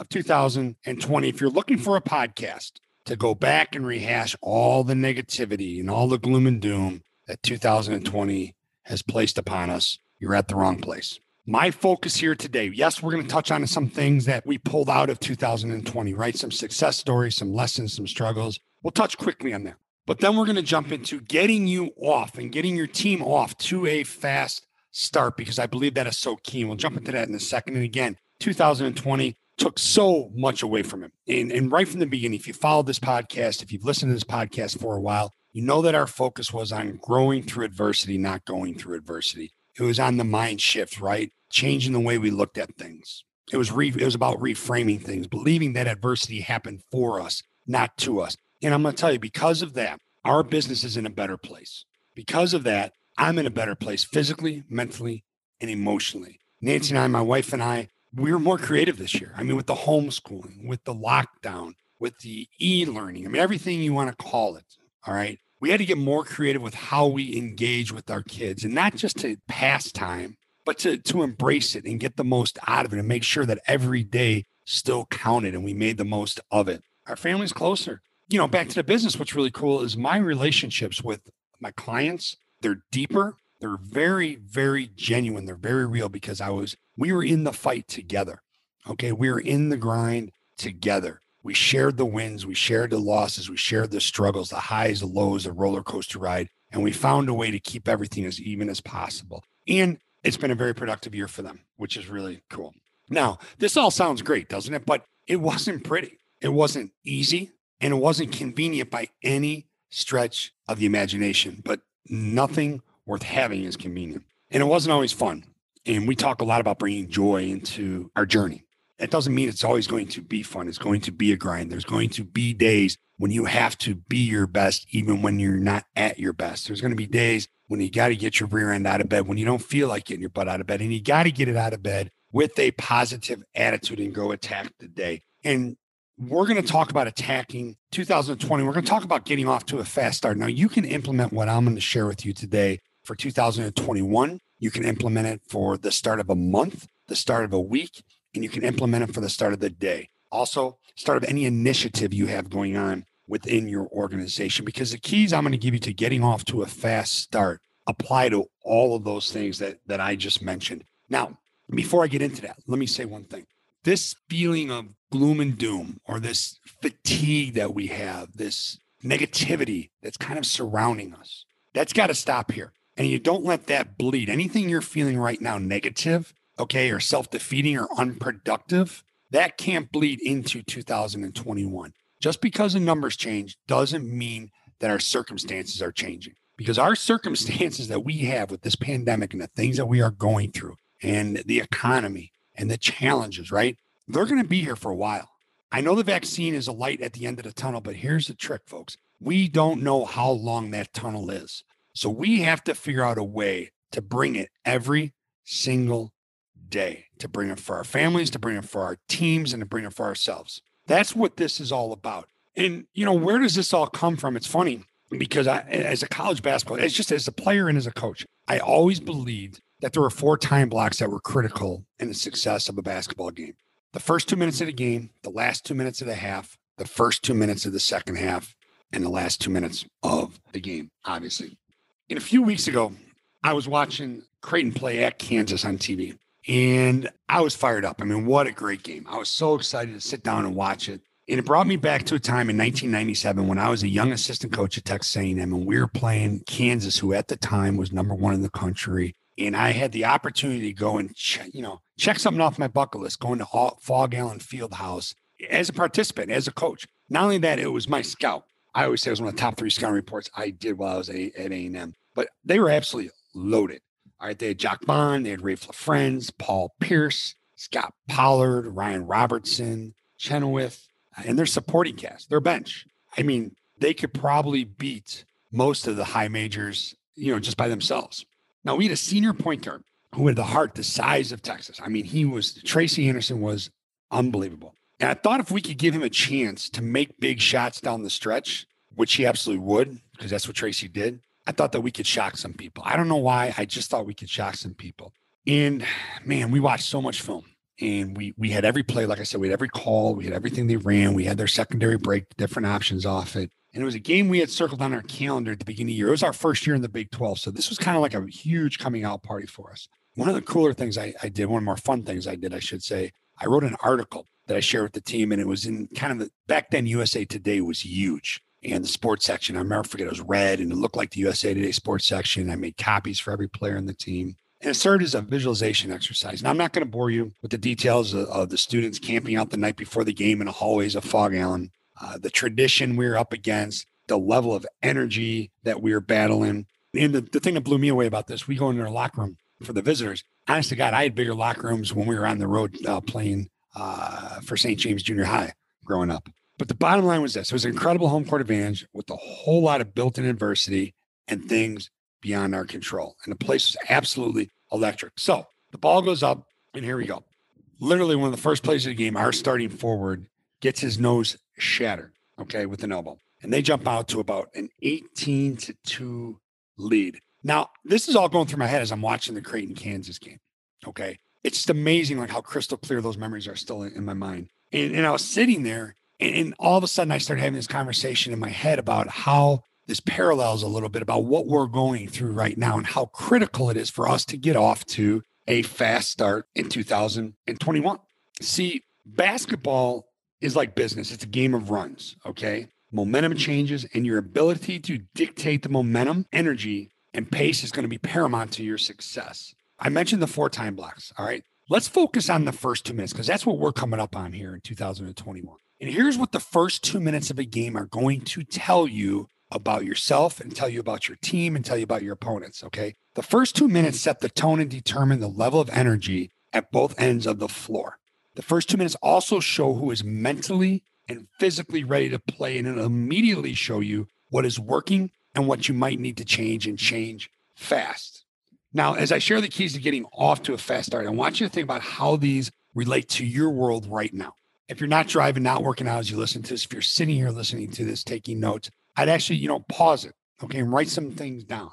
of 2020. If you're looking for a podcast to go back and rehash all the negativity and all the gloom and doom that 2020 has placed upon us, you're at the wrong place. My focus here today, yes, we're going to touch on some things that we pulled out of 2020, right? Some success stories, some lessons, some struggles. We'll touch quickly on that. But then we're going to jump into getting you off and getting your team off to a fast start because I believe that is so key. We'll jump into that in a second. And again, 2020 took so much away from him. And, and right from the beginning, if you follow this podcast, if you've listened to this podcast for a while, you know that our focus was on growing through adversity, not going through adversity. It was on the mind shift, right? Changing the way we looked at things. It was re, it was about reframing things, believing that adversity happened for us, not to us. And I'm going to tell you, because of that, our business is in a better place. Because of that, I'm in a better place physically, mentally, and emotionally. Nancy and I, my wife and I, we were more creative this year. I mean, with the homeschooling, with the lockdown, with the e learning, I mean, everything you want to call it. All right. We had to get more creative with how we engage with our kids and not just to pass time, but to, to embrace it and get the most out of it and make sure that every day still counted and we made the most of it. Our family's closer. You know, back to the business, what's really cool is my relationships with my clients they're deeper. They're very, very genuine. They're very real because I was, we were in the fight together. Okay. We were in the grind together. We shared the wins, we shared the losses, we shared the struggles, the highs, the lows, the roller coaster ride. And we found a way to keep everything as even as possible. And it's been a very productive year for them, which is really cool. Now, this all sounds great, doesn't it? But it wasn't pretty. It wasn't easy and it wasn't convenient by any stretch of the imagination. But nothing worth having is convenient. And it wasn't always fun. And we talk a lot about bringing joy into our journey. That doesn't mean it's always going to be fun. It's going to be a grind. There's going to be days when you have to be your best, even when you're not at your best. There's going to be days when you got to get your rear end out of bed, when you don't feel like getting your butt out of bed, and you got to get it out of bed with a positive attitude and go attack the day. And we're going to talk about attacking 2020. We're going to talk about getting off to a fast start. Now, you can implement what I'm going to share with you today for 2021. You can implement it for the start of a month, the start of a week, and you can implement it for the start of the day. Also, start of any initiative you have going on within your organization, because the keys I'm going to give you to getting off to a fast start apply to all of those things that, that I just mentioned. Now, before I get into that, let me say one thing. This feeling of gloom and doom or this fatigue that we have, this negativity that's kind of surrounding us. That's got to stop here. And you don't let that bleed. Anything you're feeling right now, negative, okay, or self defeating or unproductive, that can't bleed into 2021. Just because the numbers change doesn't mean that our circumstances are changing. Because our circumstances that we have with this pandemic and the things that we are going through and the economy and the challenges, right? they're going to be here for a while. I know the vaccine is a light at the end of the tunnel, but here's the trick, folks. We don't know how long that tunnel is. So we have to figure out a way to bring it every single day, to bring it for our families, to bring it for our teams, and to bring it for ourselves. That's what this is all about. And, you know, where does this all come from? It's funny because I, as a college basketball, it's just as a player and as a coach, I always believed that there were four time blocks that were critical in the success of a basketball game the first two minutes of the game, the last two minutes of the half, the first two minutes of the second half, and the last two minutes of the game, obviously. And a few weeks ago, I was watching Creighton play at Kansas on TV, and I was fired up. I mean, what a great game. I was so excited to sit down and watch it. And it brought me back to a time in 1997 when I was a young assistant coach at Texas A&M, and we were playing Kansas, who at the time was number one in the country and I had the opportunity to go and ch- you know check something off my bucket list, going to Phog Allen Fieldhouse as a participant, as a coach. Not only that, it was my scout. I always say it was one of the top three scouting reports I did while I was at A and M. But they were absolutely loaded. All right, they had Jacque Vaughn, they had Raef LaFrentz, Paul Pierce, Scott Pollard, Ryan Robertson, Chenowith, uh, and their supporting cast, their bench. I mean, they could probably beat most of the high majors, you know, just by themselves. Now we had a senior point guard who had the heart the size of Texas. I mean, he was Tracy Anderson was unbelievable. And I thought if we could give him a chance to make big shots down the stretch, which he absolutely would, because that's what Tracy did, I thought that we could shock some people. I don't know why. I just thought we could shock some people. And man, we watched so much film and we we had every play, like I said, we had every call, we had everything they ran, we had their secondary break, different options off it. And it was a game we had circled on our calendar at the beginning of the year. It was our first year in the Big 12. So this was kind of like a huge coming out party for us. One of the cooler things I, I did, one of the more fun things I did, I should say, I wrote an article that I shared with the team, and it was in kind of the back then USA Today was huge. And the sports section, I remember forget it was red and it looked like the USA Today sports section. I made copies for every player in the team. And it served as a visualization exercise. Now, I'm not going to bore you with the details of, of, the students camping out the night before the game in the hallways of Phog Allen, uh, the tradition we were up against, the level of energy that we were battling. And the, the thing that blew me away about this, we go into our locker room for the visitors. Honest to God, I had bigger locker rooms when we were on the road uh, playing uh, for St. James Junior High growing up. But the bottom line was this it was an incredible home court advantage with a whole lot of built in adversity and things beyond our control. And the place was absolutely electric. So the ball goes up, and here we go. Literally, one of the first plays of the game, our starting forward gets his nose shattered, okay, with an elbow. And they jump out to about an 18 to 2 lead. Now, this is all going through my head as I'm watching the Creighton, Kansas game. Okay. It's just amazing, like how crystal clear those memories are still in, in my mind. And, and I was sitting there, and, and all of a sudden, I started having this conversation in my head about how this parallels a little bit about what we're going through right now and how critical it is for us to get off to a fast start in 2021. See, basketball is like business, it's a game of runs, okay? Momentum changes, and your ability to dictate the momentum, energy, and pace is going to be paramount to your success. I mentioned the four time blocks. All right. Let's focus on the first two minutes because that's what we're coming up on here in 2021. And here's what the first two minutes of a game are going to tell you about yourself and tell you about your team and tell you about your opponents. Okay. The first two minutes set the tone and determine the level of energy at both ends of the floor. The first two minutes also show who is mentally and physically ready to play, and it'll immediately show you what is working and what you might need to change and change fast. Now, as I share the keys to getting off to a fast start, I want you to think about how these relate to your world right now. If you're not driving, not working out as you listen to this, if you're sitting here listening to this, taking notes, I'd actually, you know, pause it, okay, and write some things down.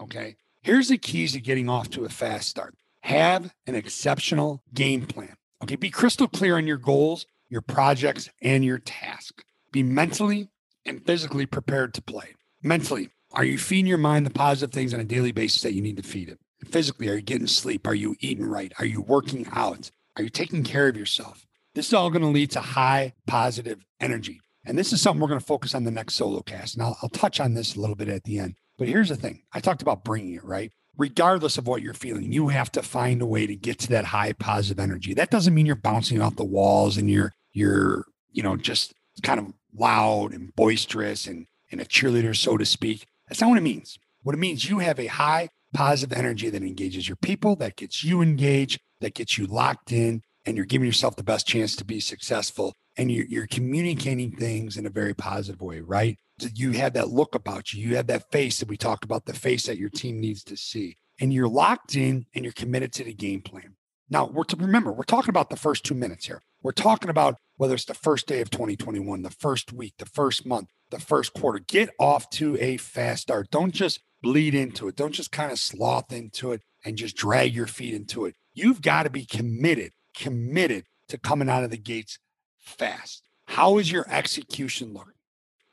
Okay. Here's the keys to getting off to a fast start. Have an exceptional game plan. Okay. Be crystal clear on your goals, your projects, and your task. Be mentally and physically prepared to play. Mentally, are you feeding your mind the positive things on a daily basis that you need to feed it? Physically, are you getting sleep? Are you eating right? Are you working out? Are you taking care of yourself? This is all going to lead to high positive energy. And this is something we're going to focus on the next solo cast. And I'll, I'll touch on this a little bit at the end. But here's the thing I talked about bringing it, right? Regardless of what you're feeling, you have to find a way to get to that high positive energy. That doesn't mean you're bouncing off the walls and you're, you're, you know, just kind of loud and boisterous and, and a cheerleader, so to speak. That's not what it means. What it means, you have a high positive energy that engages your people, that gets you engaged, that gets you locked in, and you're giving yourself the best chance to be successful. And you're, you're communicating things in a very positive way, right? You have that look about you. You have that face that we talked about, the face that your team needs to see. And you're locked in and you're committed to the game plan. Now, we're to remember, we're talking about the first two minutes here. We're talking about whether it's the first day of 2021, the first week, the first month, the first quarter. Get off to a fast start. Don't just bleed into it. Don't just kind of sloth into it and just drag your feet into it. You've got to be committed, committed to coming out of the gates fast. How is your execution looking?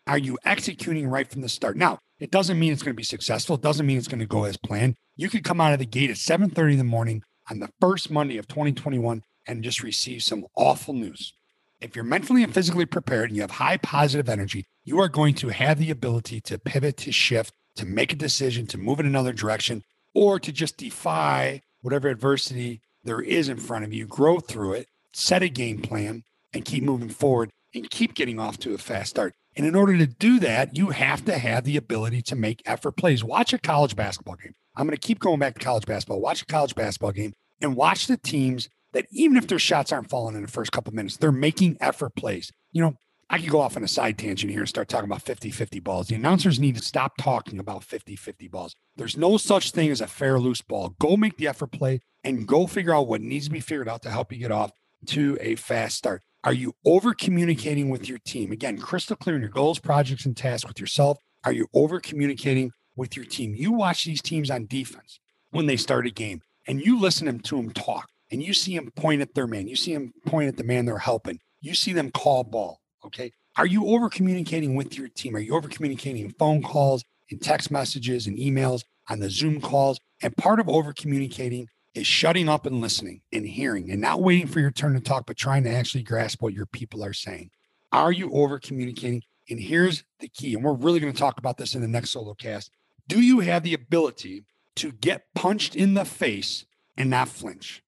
Are you executing right from the start? Now, it doesn't mean it's going to be successful. It doesn't mean it's going to go as planned. You could come out of the gate at 7:30 in the morning on the first Monday of 2021 and just receive some awful news. If you're mentally and physically prepared and you have high positive energy, you are going to have the ability to pivot, to shift, to make a decision, to move in another direction, or to just defy whatever adversity there is in front of you, grow through it, set a game plan, and keep moving forward and keep getting off to a fast start. And in order to do that, you have to have the ability to make effort plays. Watch a college basketball game. I'm going to keep going back to college basketball. Watch a college basketball game and watch the teams that even if their shots aren't falling in the first couple minutes, they're making effort plays. You know, I could go off on a side tangent here and start talking about 50 50 balls. The announcers need to stop talking about 50 50 balls. There's no such thing as a fair loose ball. Go make the effort play and go figure out what needs to be figured out to help you get off to a fast start. Are you over communicating with your team? Again, crystal clear in your goals, projects, and tasks with yourself. Are you over communicating with your team? You watch these teams on defense when they start a game and you listen to them talk and you see them point at their man. You see them point at the man they're helping. You see them call ball Okay. Are you over communicating with your team? Are you over communicating in phone calls, in text messages, and emails, on the Zoom calls? And part of over communicating is shutting up and listening and hearing and not waiting for your turn to talk, but trying to actually grasp what your people are saying. Are you over communicating? And here's the key, and we're really going to talk about this in the next solo cast. Do you have the ability to get punched in the face and not flinch?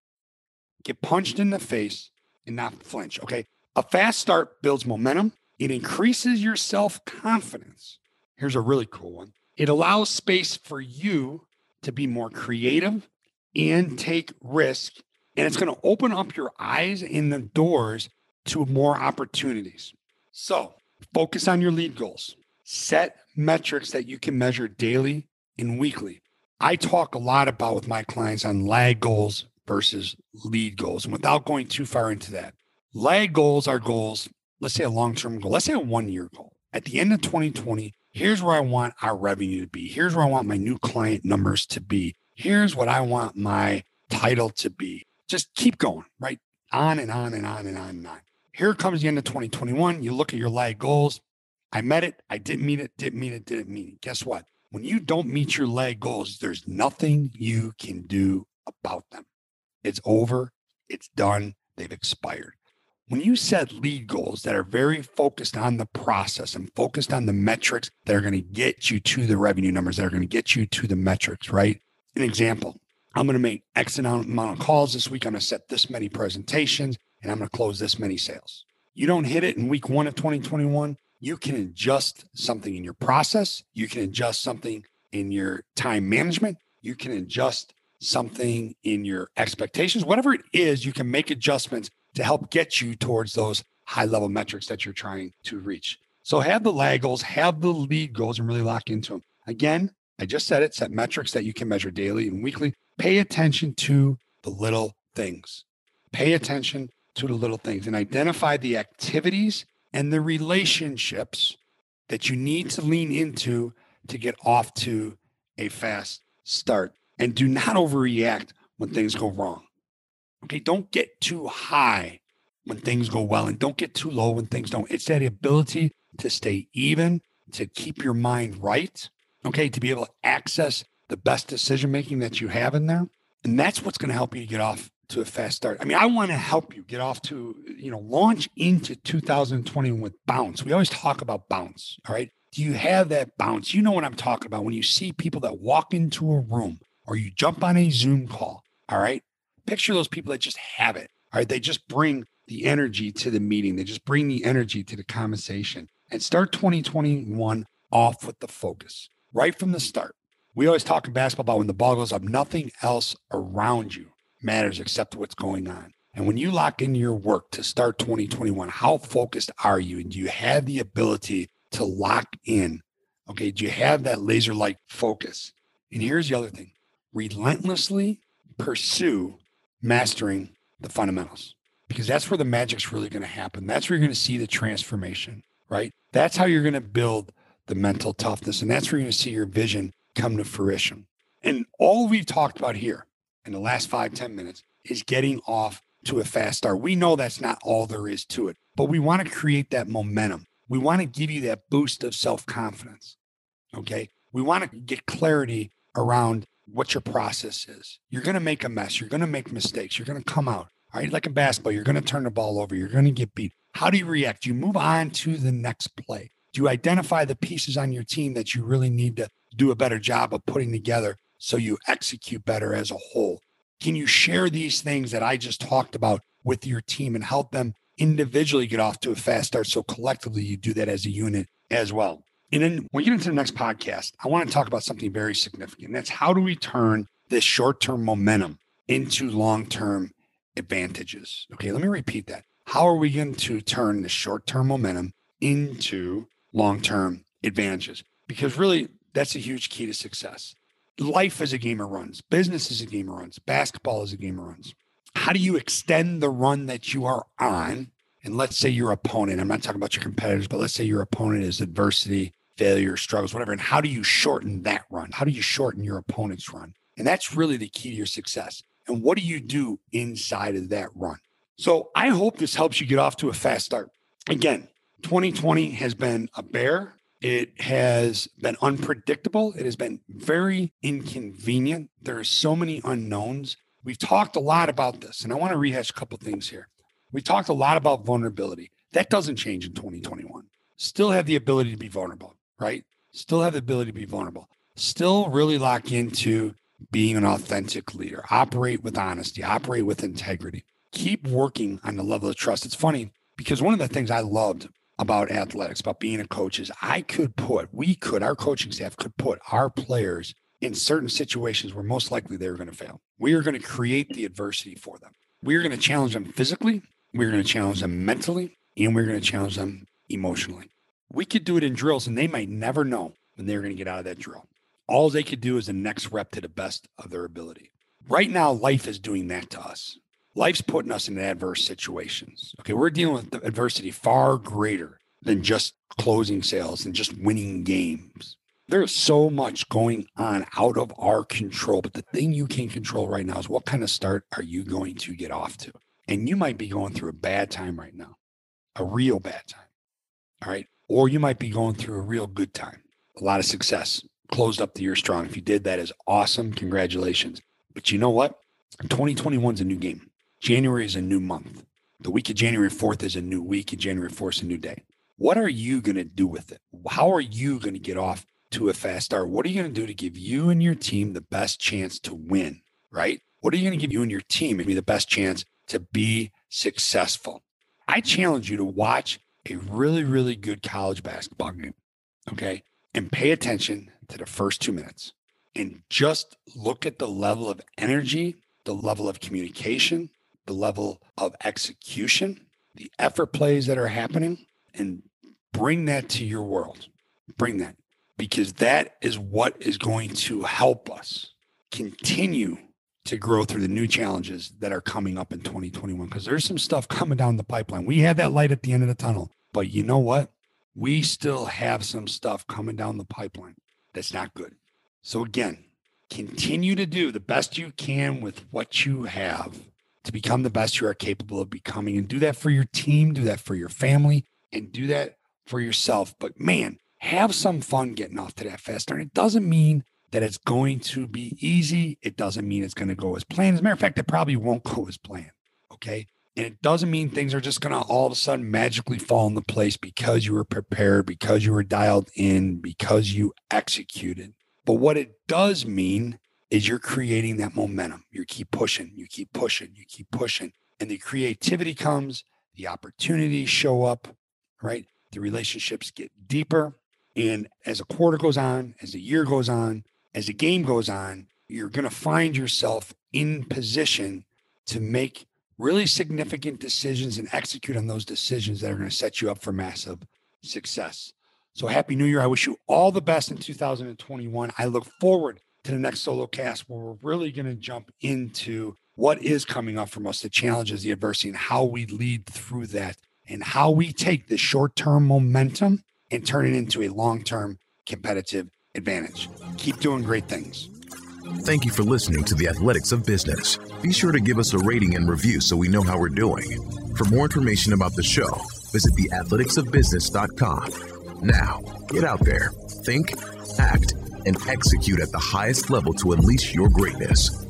Get punched in the face and not flinch. Okay. A fast start builds momentum, it increases your self confidence. Here's a really cool one it allows space for you to be more creative and take risk. And it's going to open up your eyes and the doors to more opportunities. So focus on your lead goals, set metrics that you can measure daily and weekly. I talk a lot about with my clients on lag goals versus lead goals. And without going too far into that, Lag goals are goals, let's say a long term goal, let's say a one year goal. At the end of 2020, here's where I want our revenue to be. Here's where I want my new client numbers to be. Here's what I want my title to be. Just keep going, right? On and on and on and on and on. Here comes the end of 2021. You look at your lag goals. I met it. I didn't meet it. Didn't meet it. Didn't meet it. Guess what? When you don't meet your lag goals, there's nothing you can do about them. It's over. It's done. They've expired when you set lead goals that are very focused on the process and focused on the metrics that are going to get you to the revenue numbers that are going to get you to the metrics, right? An example, I'm going to make X amount of calls this week. I'm going to set this many presentations and I'm going to close this many sales. You don't hit it in week one of 2021. You can adjust something in your process. You can adjust something in your time management. You can adjust something in your expectations. Whatever it is, you can make adjustments to help get you towards those high level metrics that you're trying to reach. So have the lag goals, have the lead goals, and really lock into them. Again, I just said it, set metrics that you can measure daily and weekly. Pay attention to the little things. Pay attention to the little things and identify the activities and the relationships that you need to lean into to get off to a fast start. And do not overreact when things go wrong. Okay, don't get too high when things go well and don't get too low when things don't. It's that ability to stay even, to keep your mind right, okay, to be able to access the best decision making that you have in there. And that's what's going to help you get off to a fast start. I mean, I want to help you get off to, you know, launch into 2020 with bounce. We always talk about bounce. All right. Do you have that bounce? You know what I'm talking about when you see people that walk into a room or you jump on a Zoom call. All right picture those people that just have it. All right. They just bring the energy to the meeting, they just bring the energy to the conversation and start 2021 off with the focus right from the start. We always talk in basketball about when the ball goes up, nothing else around you matters except what's going on. And when you lock in your work to start 2021, how focused are you? And do you have the ability to lock in? Okay. Do you have that laser like focus? And here's the other thing relentlessly pursue mastering the fundamentals because that's where the magic's really going to happen. That's where you're going to see the transformation, right? That's how you're going to build the mental toughness. And that's where you're going to see your vision come to fruition. And all we've talked about here in the last five ten minutes is getting off to a fast start. We know that's not all there is to it, but we want to create that momentum. We want to give you that boost of self confidence. Okay. We want to get clarity around what your process is. You're going to make a mess. You're going to make mistakes. You're going to come out. All right. Like a basketball, you're going to turn the ball over. You're going to get beat. How do you react? You move on to the next play. Do you identify the pieces on your team that you really need to do a better job of putting together so you execute better as a whole? Can you share these things that I just talked about with your team and help them individually get off to a fast start so collectively you do that as a unit as well? And then when we get into the next podcast, I want to talk about something very significant. That's how do we turn this short term momentum into long term advantages. Okay, let me repeat that. How are we going to turn the short term momentum into long term advantages? Because really, that's a huge key to success. Life is a game of runs, business is a game of runs, basketball is a game of runs. How do you extend the run that you are on? And let's say your opponent, I'm not talking about your competitors, but let's say your opponent is adversity, failure, struggles, whatever. And how do you shorten that run? How do you shorten your opponent's run? And that's really the key to your success. And what do you do inside of that run? So I hope this helps you get off to a fast start. Again, 2020 has been a bear. It has been unpredictable. It has been very inconvenient. There are so many unknowns. We've talked a lot about this, and I want to rehash a couple things here. We talked a lot about vulnerability. That doesn't change in 2021. Still have the ability to be vulnerable, right? Still have the ability to be vulnerable. Still really lock into being an authentic leader, operate with honesty, operate with integrity, keep working on the level of trust. It's funny because one of the things I loved about athletics, about being a coach, is I could put, we could, our coaching staff could put our players in certain situations where most likely they were going to fail. We are going to create the adversity for them. We are going to challenge them physically, we're going to challenge them mentally, and we're going to challenge them emotionally. We could do it in drills, and they might never know when they're going to get out of that drill. All they could do is the next rep to the best of their ability. Right now, life is doing that to us. Life's putting us in adverse situations. Okay, we're dealing with adversity far greater than just closing sales and just winning games. There's so much going on out of our control. But the thing you can control right now is what kind of start are you going to get off to? And you might be going through a bad time right now, a real bad time. All right. Or you might be going through a real good time, a lot of success, closed up the year strong. If you did, that is awesome. Congratulations. But you know what? 2021 is a new game. January is a new month. The week of January 4th is a new week, and January 4th is a new day. What are you going to do with it? How are you going to get off to a fast start? What are you going to do to give you and your team the best chance to win? Right? What are you going to give you and your team maybe the best chance to be successful? I challenge you to watch a really, really good college basketball game. Okay. And pay attention to the first two minutes and just look at the level of energy, the level of communication, the level of execution, the effort plays that are happening, and bring that to your world. Bring that because that is what is going to help us continue to grow through the new challenges that are coming up in 2021 because there's some stuff coming down the pipeline. We had that light at the end of the tunnel, but you know what? We still have some stuff coming down the pipeline that's not good. So, again, continue to do the best you can with what you have to become the best you are capable of becoming. And do that for your team, do that for your family, and do that for yourself. But man, have some fun getting off to that fast start. It doesn't mean that it's going to be easy. It doesn't mean it's going to go as planned. As a matter of fact, it probably won't go as planned. Okay. And it doesn't mean things are just going to all of a sudden magically fall into place because you were prepared, because you were dialed in, because you executed. But what it does mean is you're creating that momentum. You keep pushing, you keep pushing, you keep pushing. And the creativity comes, the opportunities show up, right? The relationships get deeper. And as a quarter goes on, as the year goes on, as the game goes on, you're going to find yourself in position to make really significant decisions and execute on those decisions that are going to set you up for massive success. So happy new year. I wish you all the best in 2021. I look forward to the next solo cast where we're really going to jump into what is coming up from us, the challenges, the adversity, and how we lead through that and how we take the short term momentum and turn it into a long term competitive advantage. Keep doing great things. Thank you for listening to the Athletics of Business. Be sure to give us a rating and review so we know how we're doing. For more information about the show, visit theathleticsofbusiness.com. Now, get out there, think, act, and execute at the highest level to unleash your greatness.